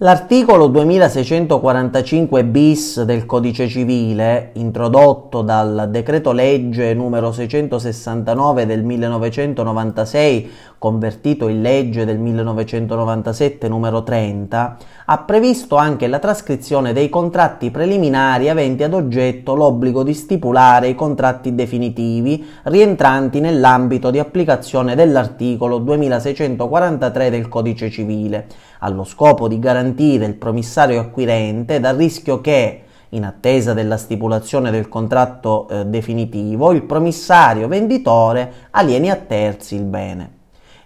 L'articolo 2645 bis del Codice civile, introdotto dal decreto legge numero 669 del 1996, convertito in legge del 1997 numero 30, ha previsto anche la trascrizione dei contratti preliminari aventi ad oggetto l'obbligo di stipulare i contratti definitivi rientranti nell'ambito di applicazione dell'articolo 2643 del Codice civile, allo scopo di garantire il promissario acquirente dal rischio che in attesa della stipulazione del contratto eh, definitivo, il promissario venditore alieni a terzi il bene.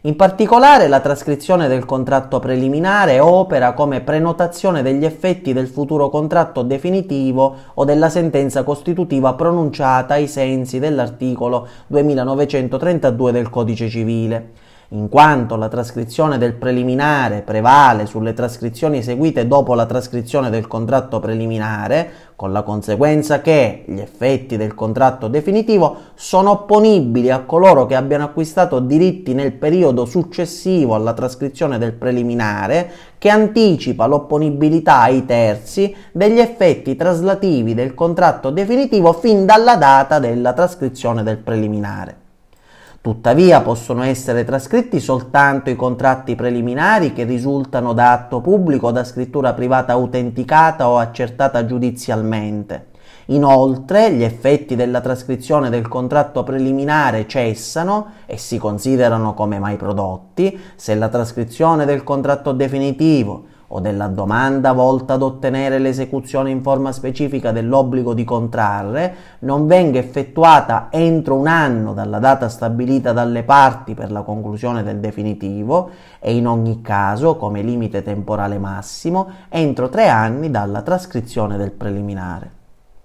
In particolare la trascrizione del contratto preliminare opera come prenotazione degli effetti del futuro contratto definitivo o della sentenza costitutiva pronunciata ai sensi dell'articolo 2932 del Codice civile in quanto la trascrizione del preliminare prevale sulle trascrizioni eseguite dopo la trascrizione del contratto preliminare, con la conseguenza che gli effetti del contratto definitivo sono opponibili a coloro che abbiano acquistato diritti nel periodo successivo alla trascrizione del preliminare, che anticipa l'opponibilità ai terzi degli effetti traslativi del contratto definitivo fin dalla data della trascrizione del preliminare. Tuttavia possono essere trascritti soltanto i contratti preliminari che risultano da atto pubblico o da scrittura privata autenticata o accertata giudizialmente. Inoltre, gli effetti della trascrizione del contratto preliminare cessano e si considerano come mai prodotti se la trascrizione del contratto definitivo o della domanda volta ad ottenere l'esecuzione in forma specifica dell'obbligo di contrarre non venga effettuata entro un anno dalla data stabilita dalle parti per la conclusione del definitivo e in ogni caso, come limite temporale massimo, entro tre anni dalla trascrizione del preliminare.